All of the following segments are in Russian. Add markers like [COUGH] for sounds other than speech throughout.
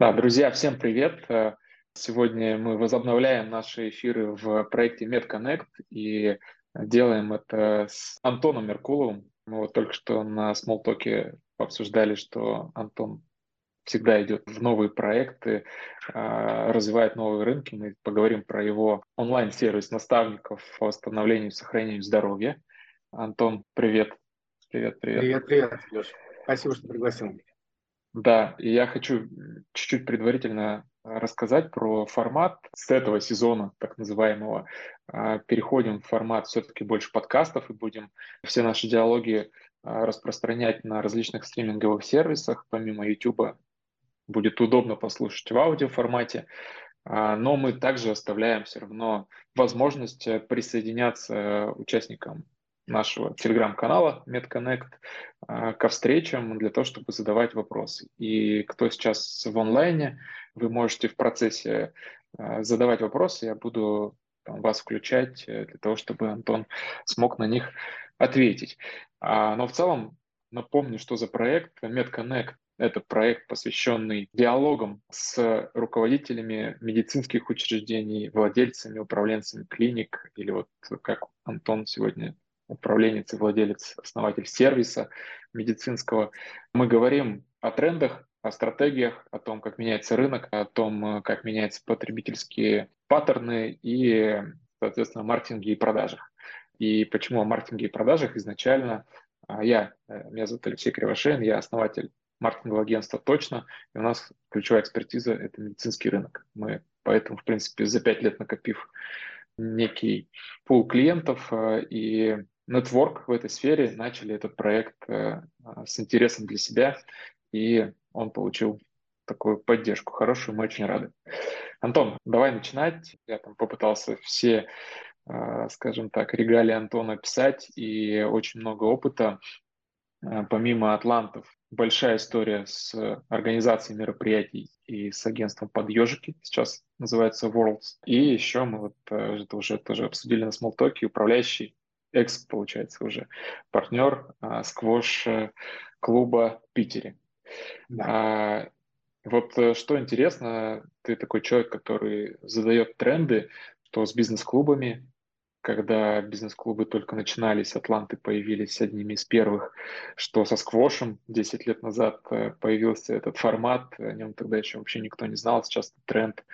Да, друзья, всем привет. Э, сегодня мы возобновляем наши эфиры в проекте MedConnect и делаем это с Антоном Меркуловым. Мы вот только что на Смолтоке обсуждали, что Антон всегда идет в новые проекты, э, развивает новые рынки. Мы поговорим про его онлайн-сервис наставников по восстановлению и сохранению здоровья. Антон, привет. Привет, привет. Привет, привет. Спасибо, что пригласил. Да, и я хочу чуть-чуть предварительно а, рассказать про формат с этого сезона, так называемого. А, переходим в формат все-таки больше подкастов и будем все наши диалоги а, распространять на различных стриминговых сервисах. Помимо YouTube будет удобно послушать в аудиоформате. Но мы также оставляем все равно возможность присоединяться участникам нашего телеграм-канала MedConnect а, ко встречам для того, чтобы задавать вопросы. И кто сейчас в онлайне, вы можете в процессе а, задавать вопросы, я буду вас включать э, для того, чтобы Антон смог на них ответить. А, но в целом напомню, что за проект MedConnect это проект, посвященный диалогам с руководителями медицинских учреждений, владельцами, управленцами клиник, или вот как Антон сегодня управленец и владелец, основатель сервиса медицинского. Мы говорим о трендах, о стратегиях, о том, как меняется рынок, о том, как меняются потребительские паттерны и, соответственно, маркетинге и продажах. И почему о маркетинге и продажах изначально а, я, э, меня зовут Алексей Кривошеин, я основатель маркетингового агентства «Точно», и у нас ключевая экспертиза – это медицинский рынок. Мы поэтому, в принципе, за пять лет накопив некий пул клиентов э, и нетворк в этой сфере, начали этот проект э, а, с интересом для себя, и он получил такую поддержку хорошую, мы очень рады. Антон, давай начинать. Я там попытался все, э, скажем так, регалии Антона писать, и очень много опыта. Э, помимо Атлантов, большая история с организацией мероприятий и с агентством под ежики, сейчас называется Worlds. И еще мы вот это уже тоже обсудили на Смолтоке, управляющий экс, получается, уже партнер а, сквош-клуба в Питере. Да. А, вот э, что интересно, ты такой человек, который задает тренды, что с бизнес-клубами, когда бизнес-клубы только начинались, Атланты появились одними из первых, что со сквошем 10 лет назад э, появился этот формат, о нем тогда еще вообще никто не знал, сейчас тренд,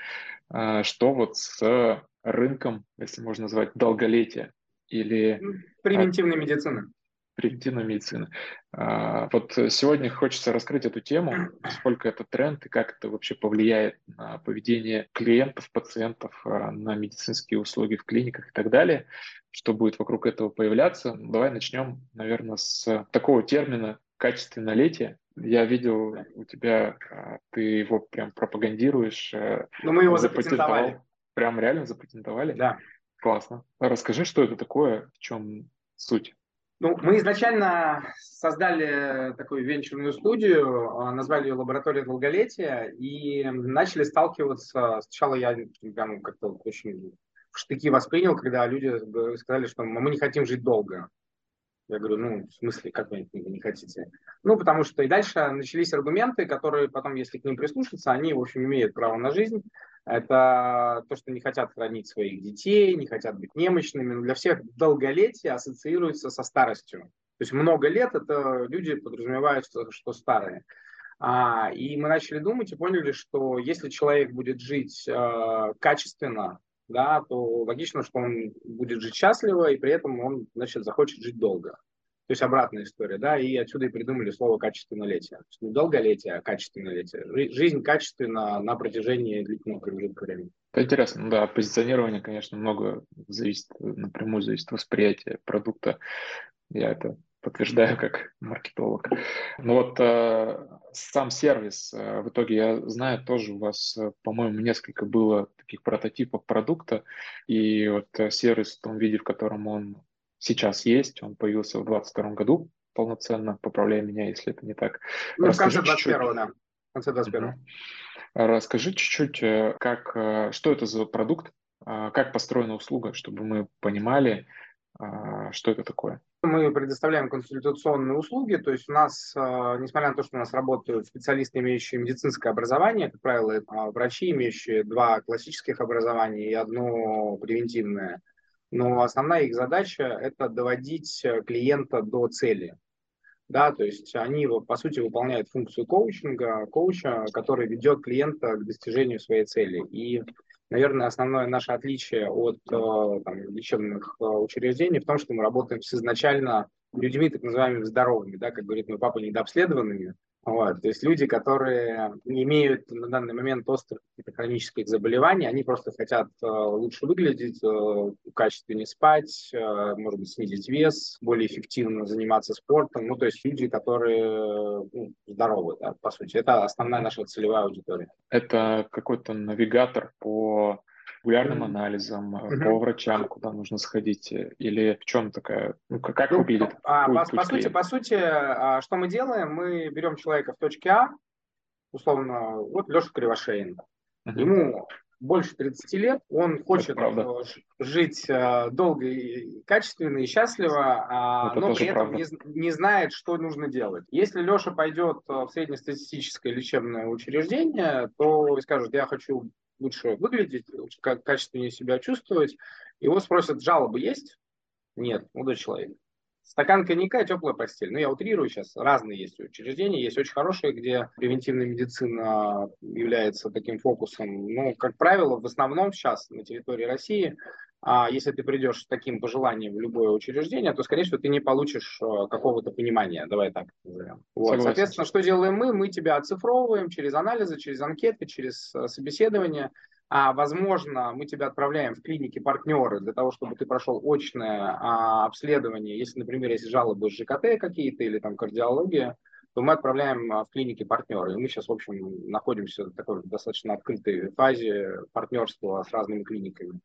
а, что вот с рынком, если можно назвать, долголетия или... Превентивной медицины. Превентивной медицины. А, вот сегодня хочется раскрыть эту тему, [CLEARS THROAT] сколько это тренд и как это вообще повлияет на поведение клиентов, пациентов, а, на медицинские услуги в клиниках и так далее, что будет вокруг этого появляться. Давай начнем, наверное, с такого термина качественнолетие. Я видел у тебя, а, ты его прям пропагандируешь. Э, Но мы его запатентовали. Прям реально запатентовали? Да. Классно. Расскажи, что это такое, в чем суть? Ну, мы изначально создали такую венчурную студию, а, назвали ее «Лаборатория долголетия» и начали сталкиваться. Сначала я прям как-то очень в штыки воспринял, когда люди сказали, что мы не хотим жить долго. Я говорю, ну, в смысле, как вы не хотите? Ну, потому что и дальше начались аргументы, которые потом, если к ним прислушаться, они, в общем, имеют право на жизнь. Это то, что не хотят хранить своих детей, не хотят быть немощными. Но для всех долголетие ассоциируется со старостью. То есть много лет это люди подразумевают, что, что старые. А, и мы начали думать и поняли, что если человек будет жить э, качественно, да, то логично, что он будет жить счастливо, и при этом он, значит, захочет жить долго. То есть обратная история, да, и отсюда и придумали слово качественнолетие. То есть не долголетие, а качественнолетие. Жизнь качественна на протяжении длительного промежутка времени. Интересно, да, позиционирование, конечно, много зависит, напрямую зависит от восприятия продукта. Я это подтверждаю как маркетолог. Ну вот э, сам сервис, э, в итоге я знаю, тоже у вас, э, по-моему, несколько было таких прототипов продукта, и вот э, сервис в том виде, в котором он сейчас есть, он появился в 2022 году полноценно, поправляй меня, если это не так. Ну, Расскажи в конце 21 да. В конце 21 угу. Расскажи чуть-чуть, э, как, э, что это за продукт, а, как построена услуга, чтобы мы понимали, а, что это такое. Мы предоставляем консультационные услуги, то есть у нас, а, несмотря на то, что у нас работают специалисты, имеющие медицинское образование, как правило, врачи, имеющие два классических образования и одно превентивное, но основная их задача – это доводить клиента до цели. Да, то есть они, по сути, выполняют функцию коучинга, коуча, который ведет клиента к достижению своей цели. И Наверное, основное наше отличие от э, там, лечебных э, учреждений в том, что мы работаем с изначально людьми, так называемыми здоровыми, да, как говорит мой папа, недообследованными, вот, то есть люди, которые имеют на данный момент острые хронические заболевания, они просто хотят э, лучше выглядеть, э, качественнее спать, э, может быть, снизить вес, более эффективно заниматься спортом. Ну, то есть люди, которые ну, здоровы, да, по сути. Это основная наша целевая аудитория. Это какой-то навигатор по регулярным анализом, mm-hmm. по врачам, куда нужно сходить, э, или в чем такая, ну, как ну, выглядит а, по, по сути, по сути, а, что мы делаем? Мы берем человека в точке А, условно, вот Леша Кривошеин. Mm-hmm. Ему больше 30 лет, он хочет жить э, долго и качественно и счастливо, а, но при этом не, не знает, что нужно делать. Если Леша пойдет в среднестатистическое лечебное учреждение, то скажет, я хочу лучше выглядеть, как качественнее себя чувствовать. Его спросят, жалобы есть? Нет, молодой человек. Стакан коньяка, теплая постель. Ну, я утрирую сейчас. Разные есть учреждения. Есть очень хорошие, где превентивная медицина является таким фокусом. Но, как правило, в основном сейчас на территории России а если ты придешь с таким пожеланием в любое учреждение, то, скорее всего, ты не получишь э, какого-то понимания. Давай так назовем. Вот. Соответственно, что делаем мы? Мы тебя оцифровываем через анализы, через анкеты, через э, собеседование. А, возможно, мы тебя отправляем в клиники партнеры для того, чтобы ты прошел очное а, обследование. Если, например, есть жалобы ЖКТ какие-то или там кардиология, то мы отправляем а, в клиники партнеры. И мы сейчас, в общем, находимся в такой достаточно открытой фазе партнерства с разными клиниками.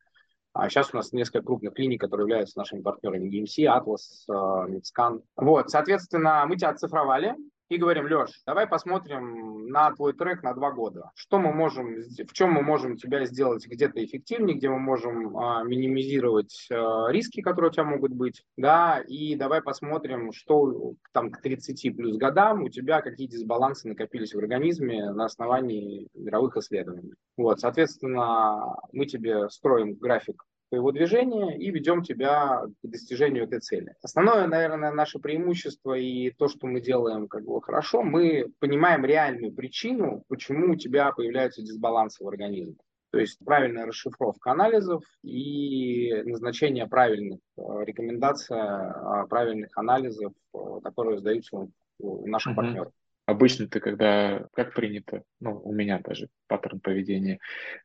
А сейчас у нас несколько крупных клиник, которые являются нашими партнерами GMC, Atlas, Midscan. Вот, соответственно, мы тебя оцифровали, и говорим, Леш, давай посмотрим на твой трек на два года. Что мы можем, в чем мы можем тебя сделать где-то эффективнее, где мы можем а, минимизировать а, риски, которые у тебя могут быть, да, и давай посмотрим, что там к 30 плюс годам у тебя какие дисбалансы накопились в организме на основании мировых исследований. Вот, соответственно, мы тебе строим график твоего движения и ведем тебя к достижению этой цели. Основное, наверное, наше преимущество и то, что мы делаем как бы хорошо, мы понимаем реальную причину, почему у тебя появляются дисбалансы в организме. То есть правильная расшифровка анализов и назначение правильных э, рекомендаций, э, правильных анализов, э, которые сдаются у наших uh-huh. партнеров. Обычно ты, когда, как принято, ну, у меня даже паттерн поведения,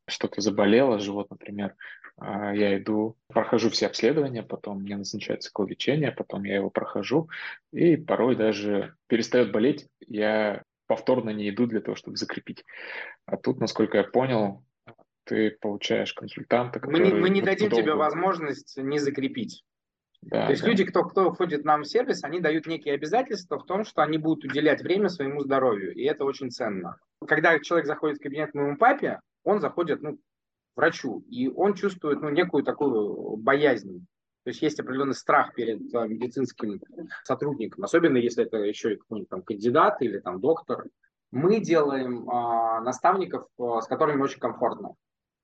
что-то заболело, живот, например, а, я иду, прохожу все обследования, потом мне назначают цикл лечения, потом я его прохожу, и порой даже перестает болеть, я повторно не иду для того, чтобы закрепить. А тут, насколько я понял, ты получаешь консультанта, который... Мы не, мы не дадим долго... тебе возможность не закрепить. Да, То есть да. люди, кто, кто входит нам в сервис, они дают некие обязательства в том, что они будут уделять время своему здоровью, и это очень ценно. Когда человек заходит в кабинет к моему папе, он заходит ну, врачу, и он чувствует ну, некую такую боязнь. То есть есть определенный страх перед а, медицинским сотрудником, особенно если это еще какой-нибудь там кандидат или там доктор. Мы делаем а, наставников, а, с которыми очень комфортно,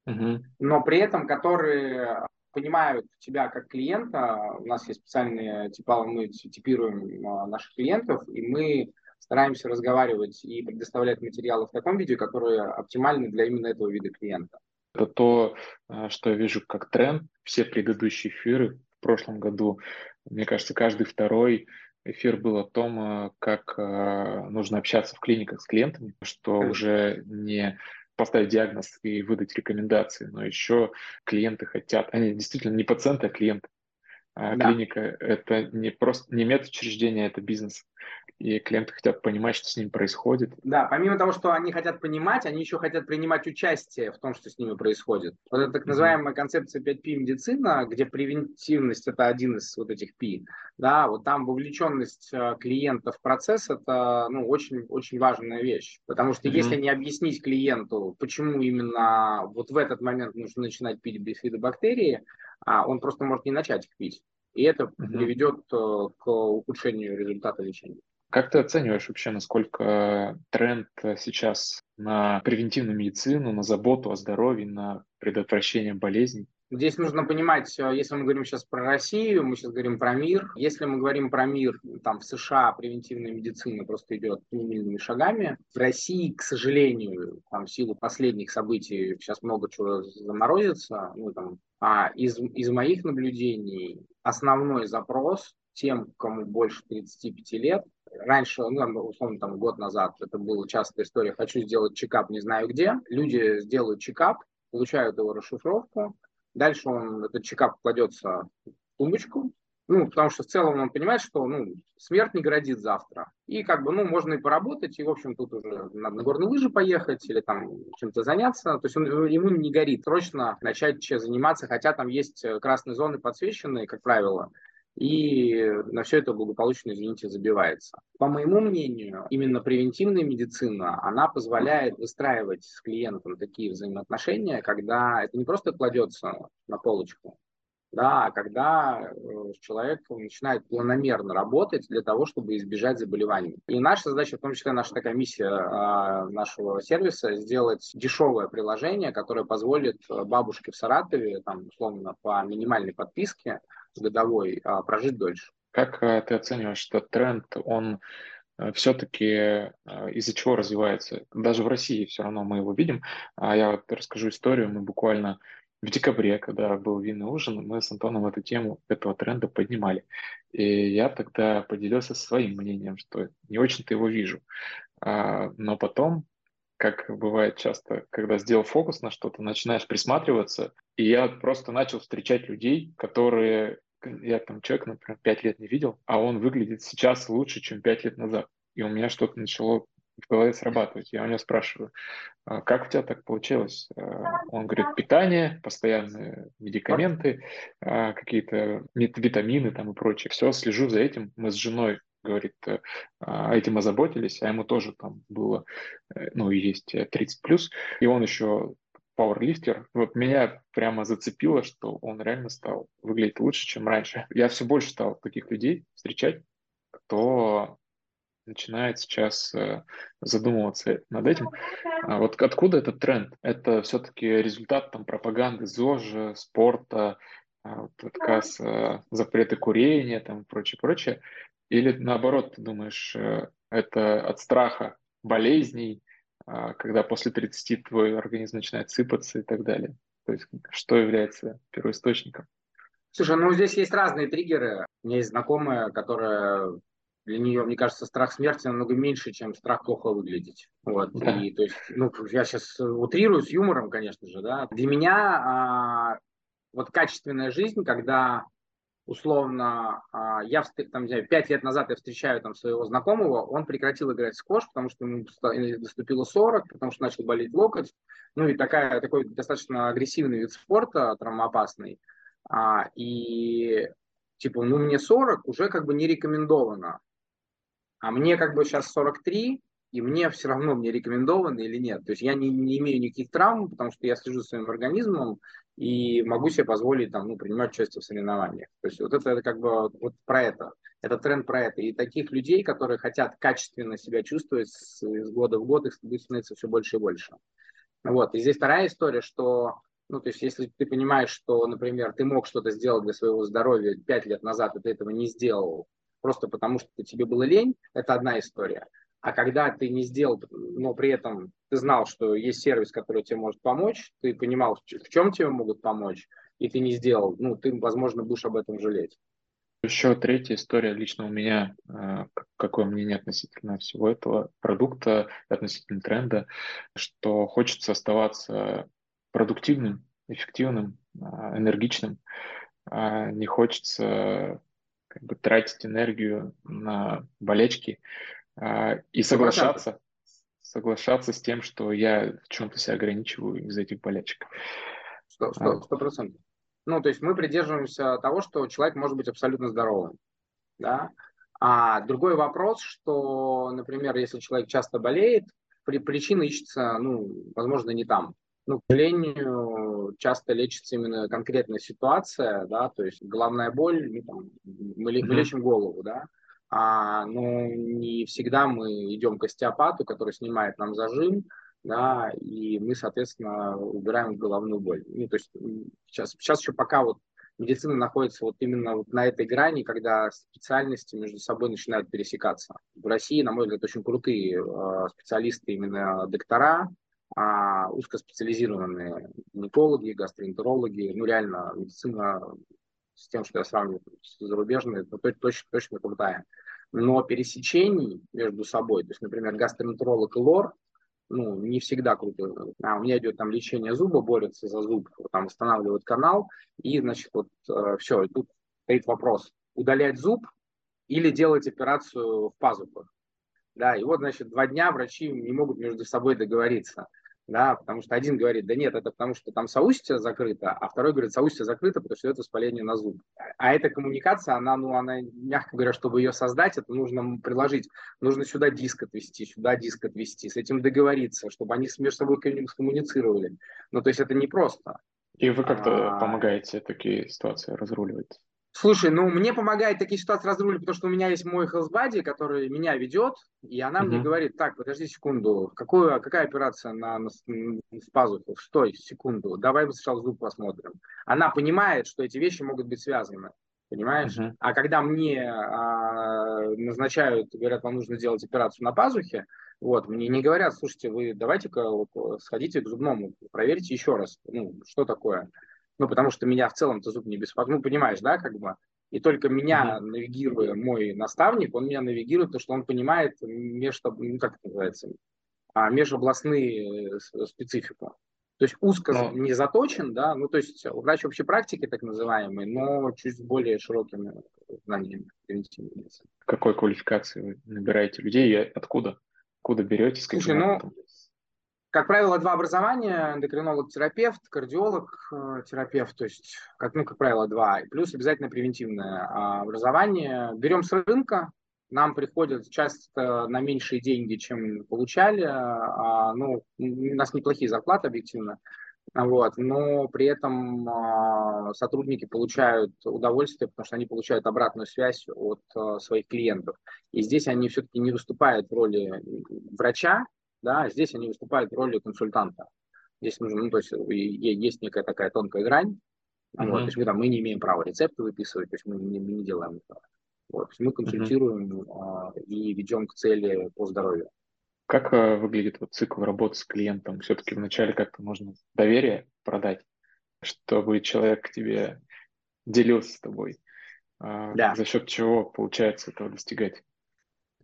угу. но при этом которые понимают тебя как клиента. У нас есть специальные типа, мы типируем а, наших клиентов, и мы стараемся разговаривать и предоставлять материалы в таком виде, которые оптимальны для именно этого вида клиента. Это то, а, что я вижу как тренд. Все предыдущие эфиры в прошлом году, мне кажется, каждый второй эфир был о том, а, как нужно общаться в клиниках с клиентами, что уже не поставить диагноз и выдать рекомендации, но еще клиенты хотят, они действительно не пациенты, а клиенты. А да. Клиника – это не просто не медучреждение, это бизнес и клиенты хотят понимать, что с ним происходит. Да, помимо того, что они хотят понимать, они еще хотят принимать участие в том, что с ними происходит. Вот это так называемая mm-hmm. концепция 5P медицина, где превентивность это один из вот этих P, да, вот там вовлеченность э, клиента в процесс это ну, очень, очень важная вещь. Потому что mm-hmm. если не объяснить клиенту, почему именно вот в этот момент нужно начинать пить бифидобактерии, а он просто может не начать их пить И это угу. приведет э, к ухудшению результата лечения. Как ты оцениваешь вообще, насколько тренд сейчас на превентивную медицину, на заботу о здоровье, на предотвращение болезней? Здесь нужно понимать, э, если мы говорим сейчас про Россию, мы сейчас говорим про мир. Если мы говорим про мир, там в США превентивная медицина просто идет семимильными шагами. В России, к сожалению, там в силу последних событий сейчас много чего заморозится. Ну, там, а из, из моих наблюдений основной запрос тем, кому больше 35 лет, раньше, ну, условно, там, год назад, это была частая история, хочу сделать чекап, не знаю где. Люди сделают чекап, получают его расшифровку, дальше он, этот чекап кладется в тумбочку, ну, потому что в целом он понимает, что, ну, смерть не грозит завтра. И как бы, ну, можно и поработать, и, в общем, тут уже надо на горные лыжи поехать или там чем-то заняться. То есть он, ему не горит. Срочно начать заниматься, хотя там есть красные зоны подсвеченные, как правило, и на все это благополучно, извините, забивается. По моему мнению, именно превентивная медицина, она позволяет выстраивать с клиентом такие взаимоотношения, когда это не просто кладется на полочку, да, а когда э, человек начинает планомерно работать для того, чтобы избежать заболеваний. И наша задача, в том числе наша такая миссия э, нашего сервиса, сделать дешевое приложение, которое позволит бабушке в Саратове, там, условно, по минимальной подписке, годовой а, прожить дольше. Как э, ты оцениваешь этот тренд? Он э, все-таки э, из-за чего развивается? Даже в России все равно мы его видим. А я расскажу историю. Мы буквально в декабре, когда был винный ужин, мы с Антоном эту тему этого тренда поднимали. И я тогда поделился своим мнением, что не очень-то его вижу. А, но потом, как бывает часто, когда сделал фокус на что-то, начинаешь присматриваться, и я просто начал встречать людей, которые я там человек, например, пять лет не видел, а он выглядит сейчас лучше, чем пять лет назад. И у меня что-то начало в голове срабатывать. Я у него спрашиваю, «А как у тебя так получилось? А, он говорит, питание, постоянные медикаменты, а, какие-то витамины там и прочее. Все, слежу за этим. Мы с женой говорит, э, этим озаботились, а ему тоже там было, э, ну, есть 30 плюс, и он еще пауэрлифтер. Вот меня прямо зацепило, что он реально стал выглядеть лучше, чем раньше. Я все больше стал таких людей встречать, кто начинает сейчас э, задумываться над этим. А вот откуда этот тренд? Это все-таки результат там пропаганды ЗОЖ, спорта, а, вот, отказ э, запреты курения там прочее, прочее. Или наоборот, ты думаешь, э, это от страха болезней, а, когда после 30 твой организм начинает сыпаться и так далее. То есть что является первоисточником? Слушай, ну здесь есть разные триггеры. У меня есть знакомая, которая для нее, мне кажется, страх смерти намного меньше, чем страх плохо выглядеть. Вот. Да. И то есть, ну, я сейчас утрирую с юмором, конечно же, да. Для меня а, вот качественная жизнь, когда условно, а, я там, не знаю, пять лет назад я встречаю там своего знакомого, он прекратил играть в сквош, потому что ему доступило 40, потому что начал болеть локоть, ну и такая, такой достаточно агрессивный вид спорта, травмоопасный, а, и типа, ну мне 40 уже как бы не рекомендовано, а мне как бы сейчас 43, и мне все равно, мне рекомендовано или нет. То есть я не, не имею никаких травм, потому что я слежу своим организмом, и могу себе позволить там, ну, принимать участие в соревнованиях. То есть вот это, это как бы вот про это. Это тренд про это. И таких людей, которые хотят качественно себя чувствовать с, с года в год, их будет становиться все больше и больше. Вот. И здесь вторая история, что ну, то есть, если ты понимаешь, что, например, ты мог что-то сделать для своего здоровья пять лет назад, и ты этого не сделал, просто потому что тебе было лень, это одна история. А когда ты не сделал, но при этом ты знал, что есть сервис, который тебе может помочь, ты понимал, в чем тебе могут помочь, и ты не сделал, ну, ты, возможно, будешь об этом жалеть. Еще третья история лично у меня, а, какое мнение относительно всего этого продукта, относительно тренда, что хочется оставаться продуктивным, эффективным, а, энергичным, а не хочется как бы, тратить энергию на болечки, а, и соглашаться, соглашаться с тем, что я в чем-то себя ограничиваю из этих болячек. Сто а. процентов. Ну, то есть мы придерживаемся того, что человек может быть абсолютно здоровым. Да? А другой вопрос, что, например, если человек часто болеет, при, причина ищется, ну, возможно, не там. Ну, к сожалению, часто лечится именно конкретная ситуация, да, то есть головная боль, ну, там, мы, мы лечим голову, да, а, но не всегда мы идем к остеопату, который снимает нам зажим, да, и мы, соответственно, убираем головную боль. Ну, то есть сейчас, сейчас еще пока вот медицина находится вот именно вот на этой грани, когда специальности между собой начинают пересекаться. В России, на мой взгляд, очень крутые э, специалисты, именно доктора, а узкоспециализированные гинекологи, гастроэнтерологи, ну реально медицина с тем, что я сравниваю с зарубежной, ну, точно, точно крутая. Но пересечений между собой, то есть, например, гастроэнтеролог и лор, ну, не всегда круто. А у меня идет там лечение зуба, борется за зуб, там восстанавливают канал, и, значит, вот э, все, и тут стоит вопрос, удалять зуб или делать операцию в пазухах. Да, и вот, значит, два дня врачи не могут между собой договориться да, потому что один говорит, да нет, это потому что там соустье закрыто, а второй говорит, соустье закрыто, потому что это воспаление на зуб. А эта коммуникация, она, ну, она, мягко говоря, чтобы ее создать, это нужно приложить, нужно сюда диск отвести, сюда диск отвести, с этим договориться, чтобы они между собой коммуницировали. Ну, то есть это не просто. И вы как-то а... помогаете такие ситуации разруливать? Слушай, ну мне помогает такие ситуации разруливать, потому что у меня есть мой хелсбади, который меня ведет, и она mm-hmm. мне говорит, так, подожди секунду, какую, какая операция на, на, с пазуху? Стой, секунду, давай мы сначала зуб посмотрим. Она понимает, что эти вещи могут быть связаны, понимаешь? Mm-hmm. А когда мне а, назначают, говорят, вам нужно делать операцию на пазухе, вот, мне не говорят, слушайте, вы давайте-ка вот, сходите к зубному, проверьте еще раз, ну, что такое. Ну, потому что меня в целом-то зуб не беспокоит. Ну, понимаешь, да, как бы. И только меня, mm-hmm. навигируя мой наставник, он меня навигирует, потому что он понимает меж, ну, как это называется, а, межобластные э, специфику. То есть узко но... не заточен, да, ну, то есть врач общей практики, так называемый, но чуть более широкими знаниями. Какой квалификации вы набираете людей и откуда? Откуда берете? Слушай, ну, как правило, два образования, эндокринолог-терапевт, кардиолог-терапевт, то есть, как, ну, как правило, два, плюс обязательно превентивное а, образование. Берем с рынка, нам приходят часто на меньшие деньги, чем получали, а, ну, у нас неплохие зарплаты, объективно, вот, но при этом а, сотрудники получают удовольствие, потому что они получают обратную связь от а, своих клиентов. И здесь они все-таки не выступают в роли врача, да, здесь они выступают в роли консультанта. Здесь нужно, ну, то есть есть некая такая тонкая грань, uh-huh. вот, то есть мы, там, мы не имеем права рецепты выписывать, то есть мы не, мы не делаем этого. Вот, мы консультируем uh-huh. и ведем к цели по здоровью. Как э, выглядит вот цикл работы с клиентом? Все-таки вначале как-то нужно доверие продать, чтобы человек к тебе делился с тобой. А, да. За счет чего получается этого достигать?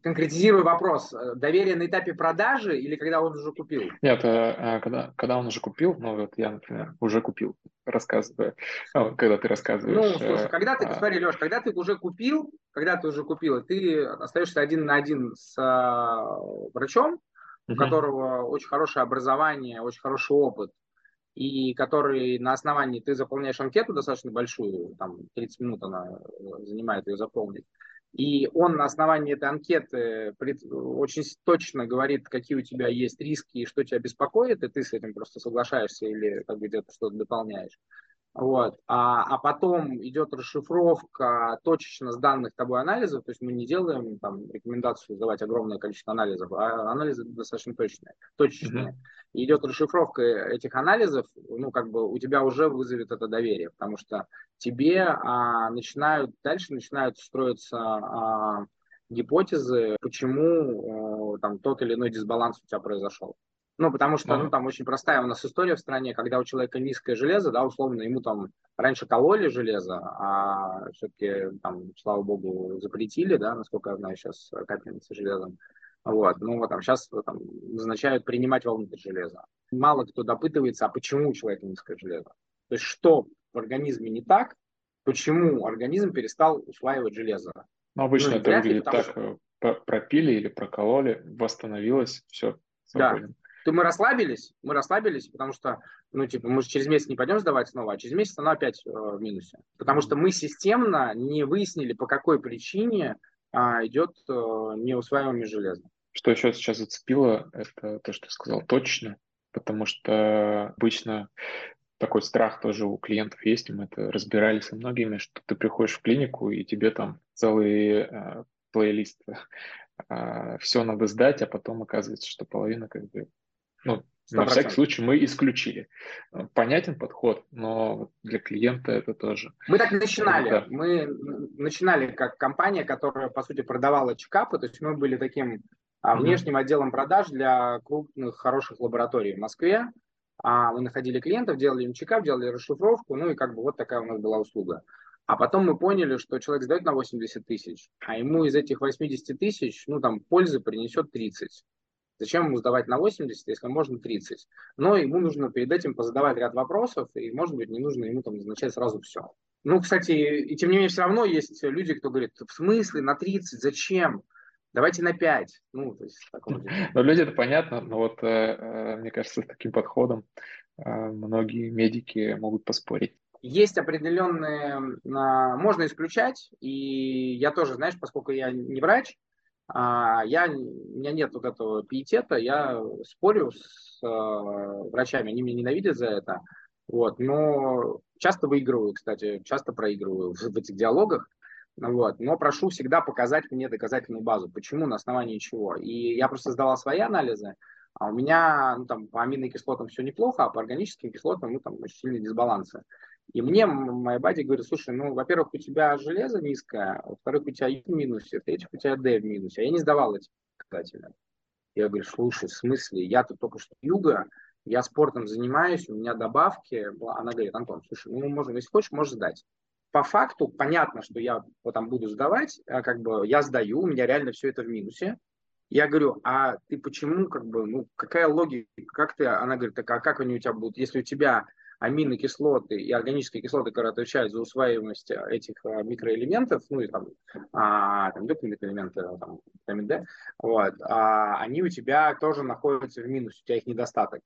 Конкретизирую вопрос. Э, доверие на этапе продажи или когда он уже купил? Нет, э, э, когда, когда он уже купил, ну вот я, например, уже купил, рассказываю, [LAUGHS] ну, когда ты рассказываешь. Ну, слушай, когда ты, а... смотри, Леш, когда ты уже купил, когда ты уже купил, ты остаешься один на один с а, врачом, у которого очень хорошее образование, очень хороший опыт, и который на основании ты заполняешь анкету достаточно большую, там 30 минут она занимает ее заполнить, и он на основании этой анкеты очень точно говорит, какие у тебя есть риски и что тебя беспокоит, и ты с этим просто соглашаешься или как бы где-то что-то дополняешь. Вот. А, а потом идет расшифровка точечно с данных тобой анализов, то есть мы не делаем там рекомендацию сдавать огромное количество анализов, а анализы достаточно точные, точечные. Mm-hmm. И идет расшифровка этих анализов, ну как бы у тебя уже вызовет это доверие, потому что тебе а, начинают дальше начинают строиться а, гипотезы, почему а, там тот или иной дисбаланс у тебя произошел. Ну, потому что, ну, там очень простая у нас история в стране, когда у человека низкое железо, да, условно, ему там раньше кололи железо, а все-таки там, слава богу, запретили, да, насколько я знаю, сейчас капельницы железом. Вот, ну, вот там сейчас там, назначают принимать вовнутрь железа. Мало кто допытывается, а почему у человека низкое железо. То есть, что в организме не так, почему организм перестал усваивать железо. Ну, обычно ну, это выглядит так, что... Э, пропили или прокололи, восстановилось, все, свободен. Да то мы расслабились, мы расслабились, потому что, ну, типа, мы же через месяц не пойдем сдавать снова, а через месяц она опять э, в минусе. Потому что мы системно не выяснили, по какой причине а, идет э, неусваиваемое железо. Что еще сейчас зацепило, это то, что ты сказал точно, потому что обычно такой страх тоже у клиентов есть, мы это разбирали со многими, что ты приходишь в клинику, и тебе там целый э, плейлист, э, все надо сдать, а потом оказывается, что половина как бы, ну, 100%. на всякий случай мы исключили. Понятен подход, но для клиента это тоже. Мы так начинали. Это... Мы начинали как компания, которая, по сути, продавала чекапы, то есть мы были таким а, внешним отделом продаж для крупных, хороших лабораторий в Москве. А мы находили клиентов, делали им чекап, делали расшифровку, ну и как бы вот такая у нас была услуга. А потом мы поняли, что человек сдает на 80 тысяч, а ему из этих 80 тысяч, ну там, пользы принесет 30. Зачем ему сдавать на 80, если можно 30? Но ему нужно перед этим позадавать ряд вопросов, и, может быть, не нужно ему там назначать сразу все. Ну, кстати, и тем не менее, все равно есть люди, кто говорит, в смысле на 30, зачем? Давайте на 5. Ну, то есть, ну, люди это понятно, но вот э, э, мне кажется, с таким подходом э, многие медики могут поспорить. Есть определенные, можно исключать, и я тоже, знаешь, поскольку я не врач, а, я, у меня нет вот этого пиетета, я спорю с врачами, они меня ненавидят за это, вот, но часто выигрываю, кстати, часто проигрываю в, в этих диалогах, вот. Но прошу всегда показать мне доказательную базу. Почему, на основании чего. И я просто сдавал свои анализы, а у меня ну, там, по аминокислотам все неплохо, а по органическим кислотам ну, там, очень сильные дисбалансы. И мне моя бади говорит, слушай, ну, во-первых, у тебя железо низкое, во-вторых, у тебя Ю в минусе, в-третьих, у тебя Д в минусе. А я не сдавал эти показатели. Я говорю, слушай, в смысле, я тут только что юга, я спортом занимаюсь, у меня добавки. Она говорит, Антон, слушай, ну, можем, если хочешь, можешь сдать по факту понятно, что я вот там буду сдавать, а как бы я сдаю, у меня реально все это в минусе. Я говорю, а ты почему, как бы, ну, какая логика, как ты, она говорит, так, а как они у тебя будут, если у тебя аминокислоты и органические кислоты, которые отвечают за усваиваемость этих а, микроэлементов, ну и там, а, там микроэлементы, там, витамин D, вот, а, они у тебя тоже находятся в минусе, у тебя их недостаток.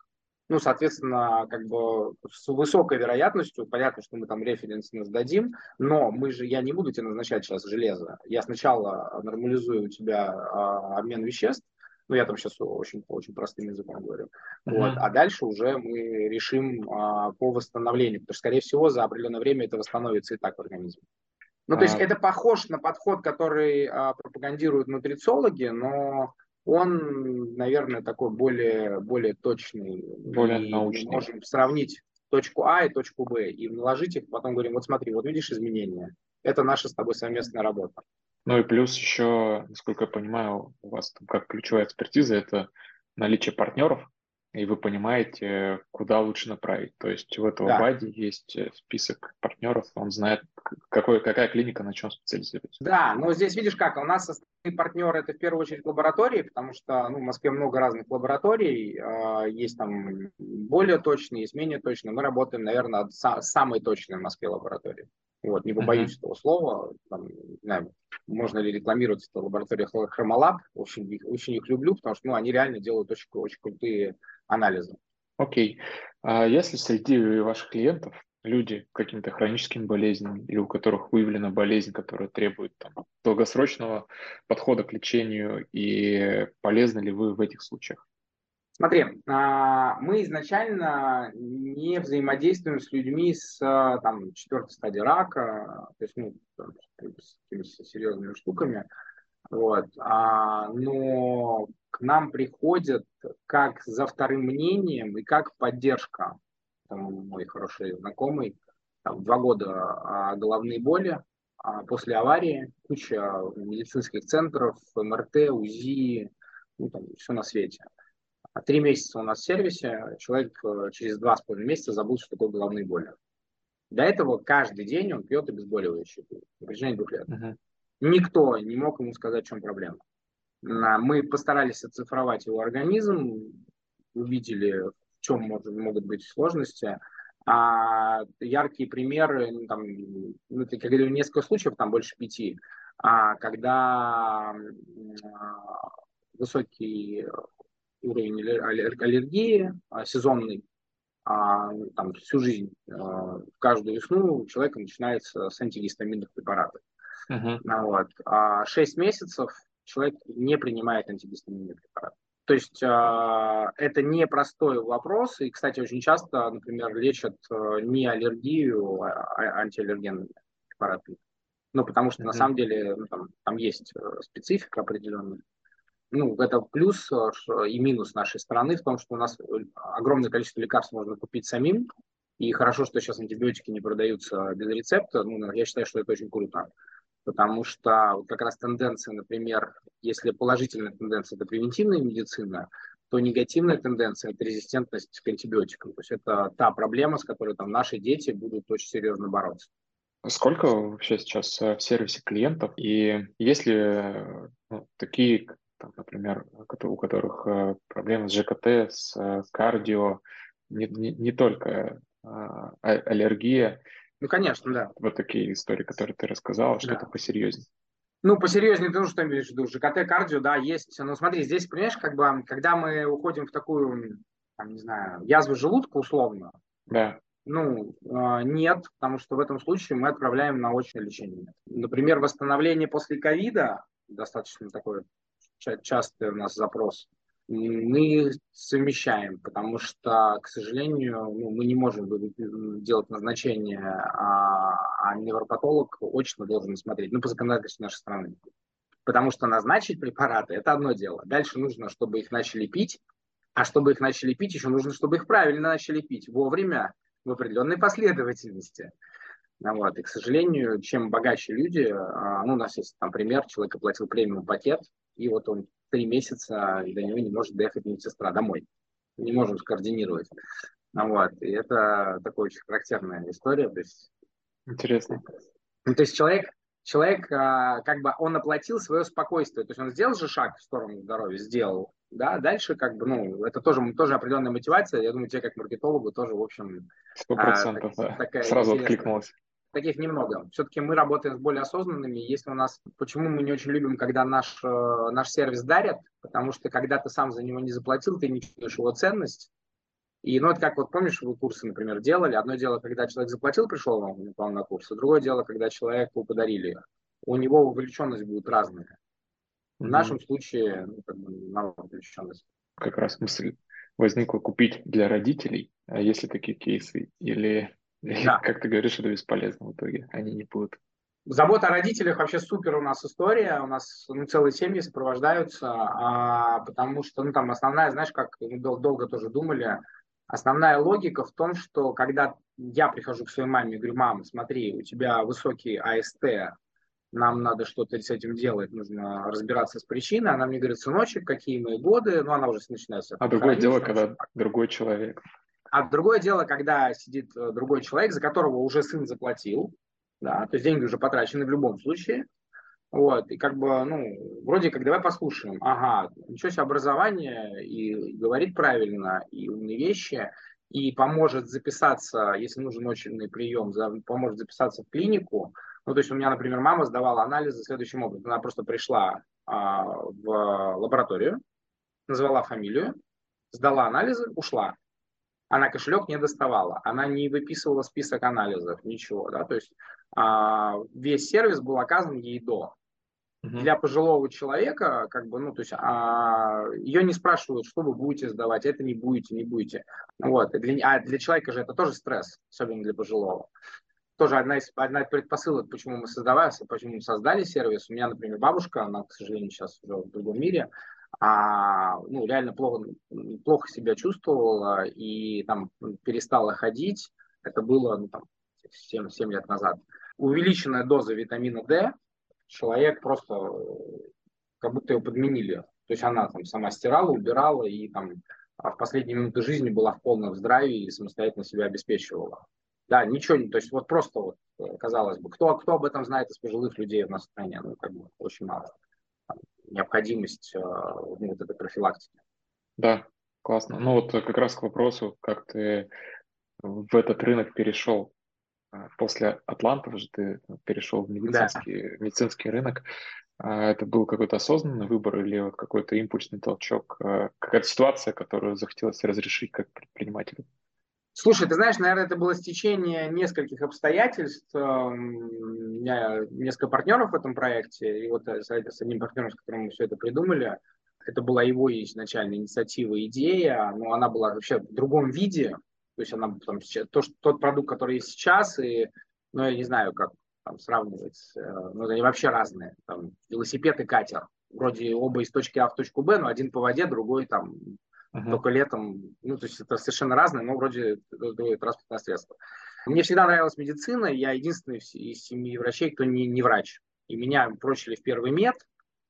Ну, соответственно, как бы с высокой вероятностью, понятно, что мы там референс сдадим, но мы же, я не буду тебе назначать сейчас железо. Я сначала нормализую у тебя а, обмен веществ, ну, я там сейчас очень, очень простым языком говорю. Uh-huh. Вот, а дальше уже мы решим а, по восстановлению, потому что, скорее всего, за определенное время это восстановится и так в организме. Ну, uh-huh. то есть это похож на подход, который а, пропагандируют нутрициологи, но он, наверное, такой более, более точный. Более и научный. Мы можем сравнить точку А и точку Б и наложить их, потом говорим, вот смотри, вот видишь изменения. Это наша с тобой совместная работа. Ну и плюс еще, насколько я понимаю, у вас там как ключевая экспертиза это наличие партнеров, и вы понимаете, куда лучше направить. То есть у этого да. бади есть э, список партнеров, он знает, какой, какая клиника на чем специализируется. Да, но здесь видишь как, у нас основные партнеры это в первую очередь лаборатории, потому что ну, в Москве много разных лабораторий, э, есть там более точные, есть менее точные. Мы работаем, наверное, са- самой точной в Москве лаборатории. Вот, не побоюсь uh-huh. этого слова. Там, не знаю, можно ли рекламировать это лаборатория Хромолаб. Очень, очень их люблю, потому что ну, они реально делают очень, очень крутые анализы. Окей. А если среди ваших клиентов люди каким-то хроническим болезням или у которых выявлена болезнь, которая требует там, долгосрочного подхода к лечению, и полезны ли вы в этих случаях? Смотри, а, мы изначально не взаимодействуем с людьми с там, четвертой стадии рака, то есть ну, с такими серьезными штуками. Вот. А, но к нам приходят как за вторым мнением и как поддержка. Там мой хороший знакомый, там, два года а, головные боли а, после аварии, куча медицинских центров, МРТ, УЗИ, ну, там, все на свете. А три месяца у нас в сервисе, человек э, через два с половиной месяца забыл, что такое головные боли. До этого каждый день он пьет обезболивающие на протяжении двух лет. Uh-huh. Никто не мог ему сказать, в чем проблема. Мы постарались оцифровать его организм, увидели, в чем может, могут быть сложности. А яркие примеры, ну, там, ну, как я говорю, несколько случаев, там больше пяти, а, когда а, высокий уровень аллергии, а, сезонный, а, там, всю жизнь, а, каждую весну у человека начинается с антигистаминных препаратов. Uh-huh. Вот. А 6 месяцев человек не принимает антигистаминные препараты. То есть э, это не простой вопрос, и, кстати, очень часто, например, лечат э, не аллергию, а, а антиаллергенными препаратами. Ну, потому что mm-hmm. на самом деле ну, там, там есть э, специфика определенная. Ну, это плюс э, и минус нашей страны в том, что у нас огромное количество лекарств можно купить самим, и хорошо, что сейчас антибиотики не продаются без рецепта. Ну, я считаю, что это очень круто потому что как раз тенденция, например, если положительная тенденция – это превентивная медицина, то негативная тенденция – это резистентность к антибиотикам. То есть это та проблема, с которой там, наши дети будут очень серьезно бороться. Сколько вообще сейчас э, в сервисе клиентов? И есть ли э, ну, такие, там, например, у которых э, проблемы с ЖКТ, с кардио, не, не, не только а, аллергия, ну, конечно, да. Вот такие истории, которые ты рассказала, что-то да. посерьезнее. Ну, посерьезнее ты что имеешь в виду? ЖКТ, кардио, да, есть. Но смотри, здесь, понимаешь, как бы, когда мы уходим в такую, там, не знаю, язву желудка условно, да. Ну, э, нет, потому что в этом случае мы отправляем на очное лечение. Например, восстановление после ковида, достаточно такой частый у нас запрос, мы совмещаем, потому что, к сожалению, ну, мы не можем делать назначение, а, а невропатолог очно должен смотреть, ну, по законодательству нашей страны. Потому что назначить препараты – это одно дело. Дальше нужно, чтобы их начали пить, а чтобы их начали пить, еще нужно, чтобы их правильно начали пить, вовремя, в определенной последовательности. Вот. И, к сожалению, чем богаче люди, а, ну, у нас есть там пример, человек оплатил премиум пакет, и вот он три месяца до него не может доехать медсестра домой. Не можем скоординировать. Ну, вот. И это такая очень характерная история. То есть, Интересно. Ну, то есть человек, человек а, как бы он оплатил свое спокойствие. То есть он сделал же шаг в сторону здоровья, сделал. Да, дальше как бы, ну, это тоже, тоже определенная мотивация. Я думаю, тебе как маркетологу тоже, в общем... Сто процентов, а, так, Сразу откликнулось таких немного. Все-таки мы работаем с более осознанными. Если у нас, почему мы не очень любим, когда наш, э, наш сервис дарят, потому что когда ты сам за него не заплатил, ты не чувствуешь его ценность. И ну, это как вот помнишь, вы курсы, например, делали. Одно дело, когда человек заплатил, пришел вам на курс, а другое дело, когда человеку подарили. У него вовлеченность будет разная. В mm-hmm. нашем случае, ну, как бы, мало вовлеченность. Как раз мысль возникла купить для родителей, а если такие кейсы, или да. [LAUGHS] Как ты говоришь, это бесполезно в итоге. Они не будут. Забота о родителях вообще супер у нас история. У нас ну, целые семьи сопровождаются, а, потому что ну, там основная, знаешь, как мы дол- долго тоже думали, основная логика в том, что когда я прихожу к своей маме и говорю, мам, смотри, у тебя высокий АСТ, нам надо что-то с этим делать, нужно разбираться с причиной. Она мне говорит, сыночек, какие мои годы, ну она уже начинается. А другое дело, когда другой человек. А другое дело, когда сидит э, другой человек, за которого уже сын заплатил, да, то есть деньги уже потрачены в любом случае. Вот, и как бы, ну, вроде как, давай послушаем. Ага, ничего себе образование, и говорит правильно, и умные вещи, и поможет записаться, если нужен очередной прием, поможет записаться в клинику. Ну, то есть у меня, например, мама сдавала анализы следующим образом. Она просто пришла а, в лабораторию, назвала фамилию, сдала анализы, ушла она кошелек не доставала, она не выписывала список анализов, ничего, да, то есть а, весь сервис был оказан ей до. Угу. Для пожилого человека, как бы, ну, то есть а, ее не спрашивают, что вы будете сдавать, это не будете, не будете. Вот, для, а для человека же это тоже стресс, особенно для пожилого. Тоже одна из, одна из предпосылок, почему мы создавали, почему мы создали сервис. У меня, например, бабушка, она, к сожалению, сейчас уже в другом мире, а, ну, реально плохо, плохо себя чувствовала и там перестала ходить. Это было ну, там, 7, 7 лет назад. Увеличенная доза витамина D, человек просто как будто ее подменили. То есть она там сама стирала, убирала и там а в последние минуты жизни была в полном здравии и самостоятельно себя обеспечивала. Да, ничего не, то есть вот просто вот, казалось бы, кто, кто об этом знает из пожилых людей в нашей стране? Ну, как бы очень мало необходимость э, ну, вот этой профилактики. Да, классно. Ну вот как раз к вопросу, как ты в этот рынок перешел. А, после Атлантов же ты перешел в медицинский, да. медицинский рынок. А, это был какой-то осознанный выбор или вот какой-то импульсный толчок, а, какая-то ситуация, которую захотелось разрешить как предпринимателю? Слушай, ты знаешь, наверное, это было стечение нескольких обстоятельств. Эм, у меня несколько партнеров в этом проекте, и вот с одним партнером, с которым мы все это придумали, Это была его изначально инициатива, идея, но она была вообще в другом виде. То есть она там, то, что, тот продукт, который есть сейчас, и, ну, я не знаю, как там, сравнивать, э, ну, они вообще разные. Там, велосипед и катер. Вроде оба из точки А в точку Б, но один по воде, другой там uh-huh. только летом. Ну, то есть это совершенно разные, но вроде другое транспортное средство. Мне всегда нравилась медицина, я единственный из семьи врачей, кто не, не врач. И меня прочили в первый мед,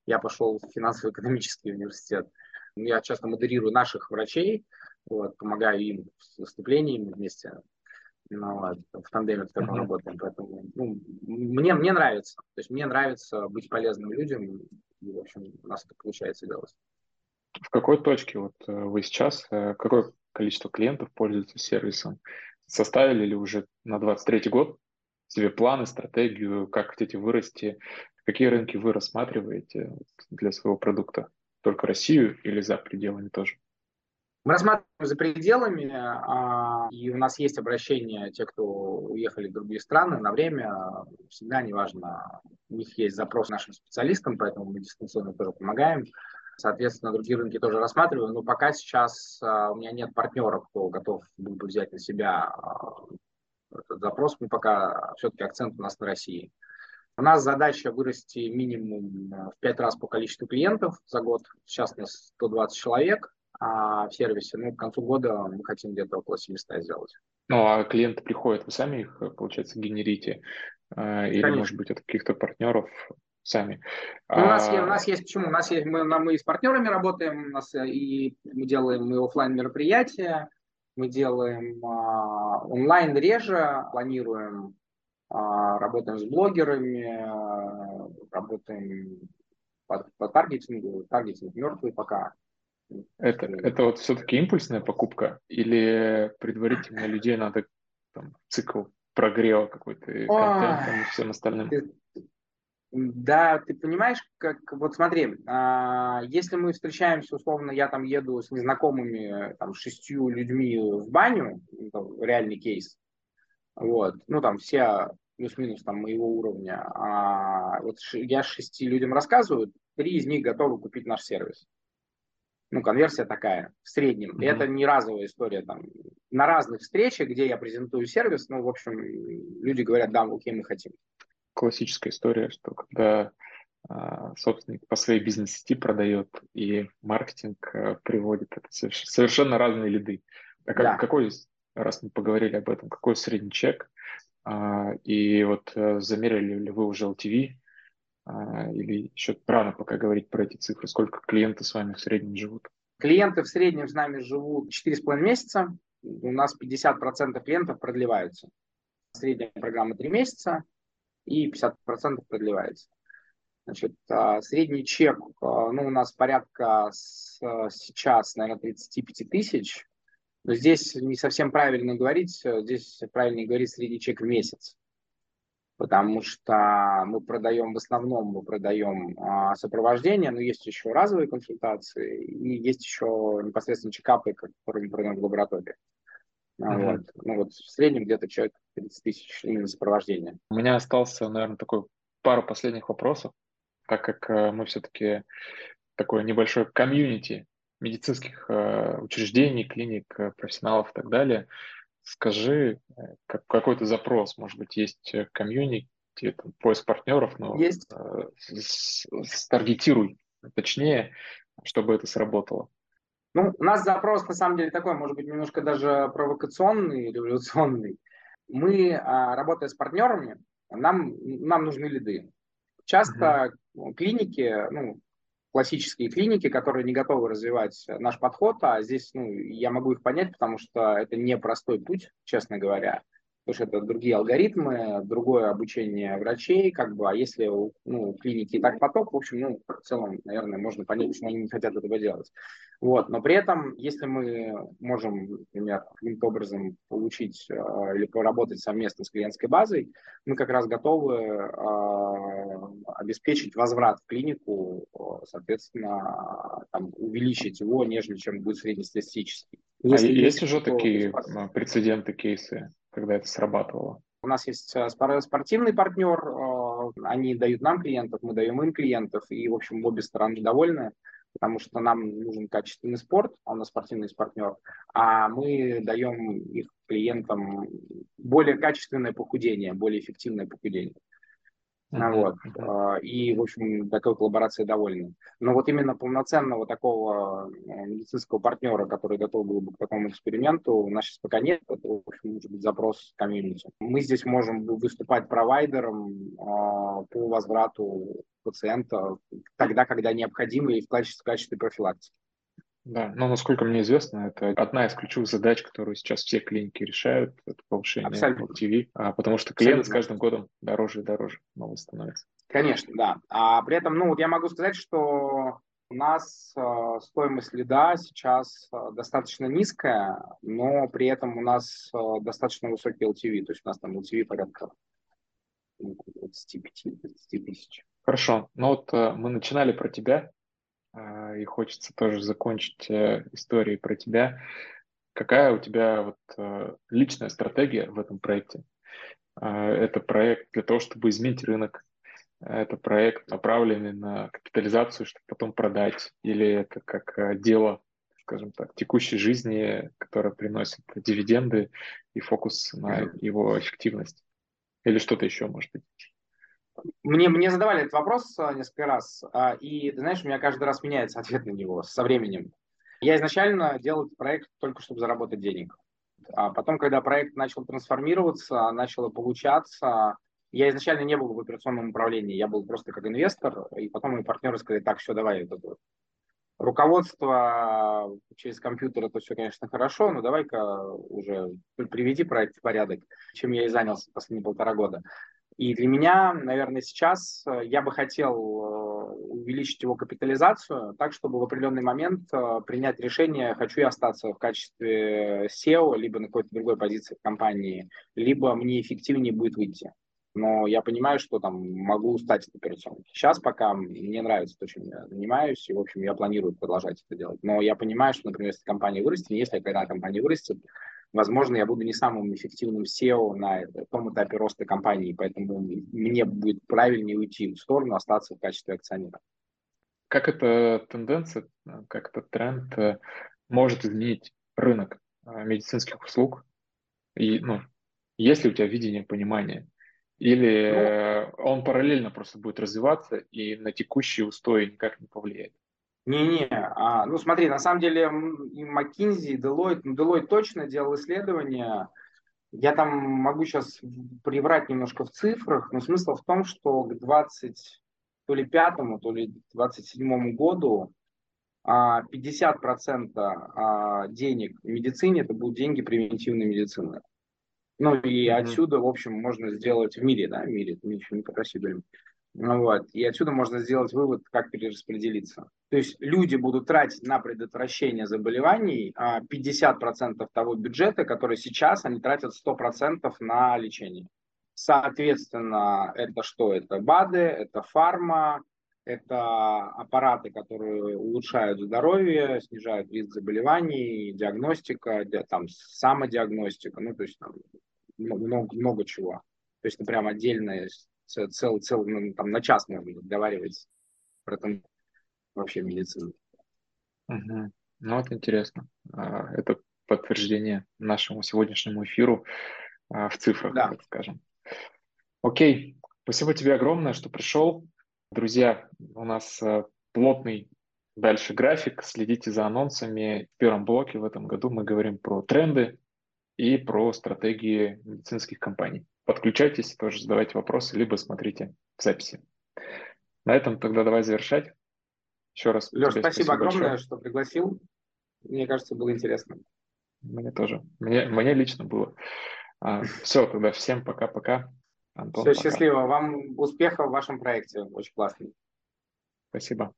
я пошел в финансово-экономический университет. Я часто модерирую наших врачей, вот, помогаю им с выступлениями вместе ну, вот, в тандеме, в котором uh-huh. работаем. Поэтому ну, мне, мне нравится. То есть мне нравится быть полезным людям, и, в общем, у нас это получается делать. В какой точке вот э, вы сейчас, э, какое количество клиентов пользуются сервисом? Составили ли уже на 23 год себе планы, стратегию, как хотите вырасти, какие рынки вы рассматриваете для своего продукта? Только Россию или за пределами тоже? Мы рассматриваем за пределами, а, и у нас есть обращения, те, кто уехали в другие страны на время, всегда неважно, у них есть запрос нашим специалистам, поэтому мы дистанционно тоже помогаем. Соответственно, другие рынки тоже рассматриваем, но пока сейчас а, у меня нет партнеров, кто готов был бы взять на себя а, этот запрос. Мы пока все-таки акцент у нас на России. У нас задача вырасти минимум в 5 раз по количеству клиентов за год. Сейчас у нас 120 человек а в сервисе. Ну, к концу года мы хотим где-то около 700 сделать. Ну, а клиенты приходят, вы сами их, получается, генерите? А, или, Конечно. может быть, от каких-то партнеров сами. Ну, у, нас, а... у нас есть почему? У нас есть мы, мы с партнерами работаем, у нас э, и мы делаем мы офлайн мероприятия, мы делаем а, онлайн реже, планируем, а, работаем с блогерами, а, работаем по, по таргетингу, таргетинг мертвый пока. Это, это вот все-таки импульсная покупка или предварительно людей надо там, цикл прогрева какой-то контентом и всем остальным? Да, ты понимаешь, как вот смотри, а, если мы встречаемся, условно, я там еду с незнакомыми там шестью людьми в баню, ну, реальный кейс, вот, ну там все плюс-минус там моего уровня, а вот я шести людям рассказываю, три из них готовы купить наш сервис. Ну, конверсия такая, в среднем. Mm-hmm. И это не разовая история. Там, на разных встречах, где я презентую сервис, ну, в общем, люди говорят, да, окей, мы хотим классическая история, что когда а, собственник по своей бизнес-сети продает и маркетинг а, приводит, это совершенно разные лиды. А как, да. какой, раз мы поговорили об этом, какой средний чек? А, и вот э, замерили ли вы уже LTV? Или еще рано пока говорить про эти цифры? Сколько клиенты с вами в среднем живут? Клиенты в среднем с нами живут 4,5 месяца. У нас 50% клиентов продлеваются. Средняя программа 3 месяца и 50% продлевается. Значит, а, средний чек, а, ну, у нас порядка с, сейчас, наверное, 35 тысяч. Но здесь не совсем правильно говорить, здесь правильнее говорить средний чек в месяц. Потому что мы продаем, в основном мы продаем а, сопровождение, но есть еще разовые консультации, и есть еще непосредственно чекапы, которые мы продаем в лаборатории. Mm-hmm. Вот. Ну вот в среднем где-то человек 30 тысяч именно сопровождения. У меня остался, наверное, такой пару последних вопросов, так как э, мы все-таки такое небольшое комьюнити медицинских э, учреждений, клиник, э, профессионалов и так далее. Скажи, как, какой-то запрос, может быть, есть комьюнити, там, поиск партнеров, но есть. Старгетируй точнее, чтобы это сработало. Ну, у нас запрос на самом деле такой, может быть, немножко даже провокационный, революционный. Мы, а, работая с партнерами, нам, нам нужны лиды. Часто uh-huh. клиники, ну, классические клиники, которые не готовы развивать наш подход, а здесь ну, я могу их понять, потому что это непростой путь, честно говоря потому что это другие алгоритмы, другое обучение врачей, как бы, а если у ну, клиники и так поток, в общем, ну, в целом, наверное, можно понять, почему они не хотят этого делать. Вот, но при этом, если мы можем, например, каким-то образом получить э, или поработать совместно с клиентской базой, мы как раз готовы э, обеспечить возврат в клинику, соответственно, там, увеличить его, нежели чем будет среднестатистический. А если а есть уже такие прецеденты, кейсы? Когда это срабатывало? У нас есть э, спортивный партнер, э, они дают нам клиентов, мы даем им клиентов, и, в общем, обе стороны довольны. потому что нам нужен качественный спорт, а у нас спортивный партнер, а мы даем их клиентам более качественное похудение, более эффективное похудение. Uh-huh. Вот. Uh-huh. И, в общем, такой коллаборации довольны. Но вот именно полноценного такого э, медицинского партнера, который готов был бы к такому эксперименту, у нас сейчас пока нет. Это, в общем, может быть запрос комьюнити. Мы здесь можем выступать провайдером а, по возврату пациента тогда, когда необходимо и в качестве, в качестве профилактики. Да, но насколько мне известно, это одна из ключевых задач, которую сейчас все клиники решают, это повышение LTV, а, потому что клиент Абсолютно. с каждым годом дороже и дороже новый становится. Конечно, да. А при этом, ну вот я могу сказать, что у нас э, стоимость лида сейчас э, достаточно низкая, но при этом у нас э, достаточно высокий LTV, то есть у нас там LTV порядка 25 тысяч. Хорошо. Ну вот э, мы начинали про тебя, и хочется тоже закончить э, историей про тебя. Какая у тебя вот э, личная стратегия в этом проекте? А, это проект для того, чтобы изменить рынок, это проект, направленный на капитализацию, чтобы потом продать, или это как э, дело, скажем так, текущей жизни, которое приносит дивиденды и фокус на его эффективность, или что-то еще, может быть? Мне, мне задавали этот вопрос а, несколько раз, а, и, ты знаешь, у меня каждый раз меняется ответ на него со временем. Я изначально делал этот проект только чтобы заработать денег. А потом, когда проект начал трансформироваться, начало получаться, я изначально не был в операционном управлении, я был просто как инвестор, и потом мои партнеры сказали, так, все, давай, это, руководство через компьютер, это все, конечно, хорошо, но давай-ка уже приведи проект в порядок, чем я и занялся последние полтора года. И для меня, наверное, сейчас э, я бы хотел э, увеличить его капитализацию так, чтобы в определенный момент э, принять решение, хочу я остаться в качестве SEO, либо на какой-то другой позиции в компании, либо мне эффективнее будет выйти. Но я понимаю, что там могу стать операционным. Сейчас пока мне нравится то, чем я занимаюсь, и, в общем, я планирую продолжать это делать. Но я понимаю, что, например, если компания вырастет, если когда компания вырастет, возможно, я буду не самым эффективным SEO на том этапе роста компании, поэтому мне будет правильнее уйти в сторону, остаться в качестве акционера. Как эта тенденция, как этот тренд э, может изменить рынок э, медицинских услуг? И, ну, есть ли у тебя видение, понимание? Или ну, он параллельно просто будет развиваться и на текущие устои никак не повлияет? Не-не, а, ну смотри, на самом деле и McKinsey, и Deloitte, ну Deloitte точно делал исследования, я там могу сейчас приврать немножко в цифрах, но смысл в том, что к 20, то ли пятому, то ли 27 году 50% а, а, денег в медицине это будут деньги превентивной медицины. Ну и mm-hmm. отсюда, в общем, можно сделать в мире, да, в мире, мы еще не по России говорим, вот. И отсюда можно сделать вывод, как перераспределиться. То есть люди будут тратить на предотвращение заболеваний 50% а, того бюджета, который сейчас они тратят 100% на лечение. Соответственно, это что? Это БАДы, это фарма, это аппараты, которые улучшают здоровье, снижают риск заболеваний, диагностика, там, самодиагностика, ну, то есть там много, много чего. То есть это прям отдельная целый, целый, ну, там на час можно разговаривать про там вообще медицину. Угу. Ну, вот интересно. А, это подтверждение нашему сегодняшнему эфиру а, в цифрах, да. так скажем. Окей, спасибо тебе огромное, что пришел. Друзья, у нас а, плотный дальше график. Следите за анонсами. В первом блоке в этом году мы говорим про тренды и про стратегии медицинских компаний. Подключайтесь, тоже задавайте вопросы, либо смотрите в записи. На этом тогда давай завершать. Еще раз. Леш, спасибо, спасибо огромное, большое. что пригласил. Мне кажется, было интересно. Мне тоже. Мне, мне лично было. А, все, тогда всем пока-пока. Антон, все, пока. счастливо. Вам успехов в вашем проекте. Очень классный. Спасибо.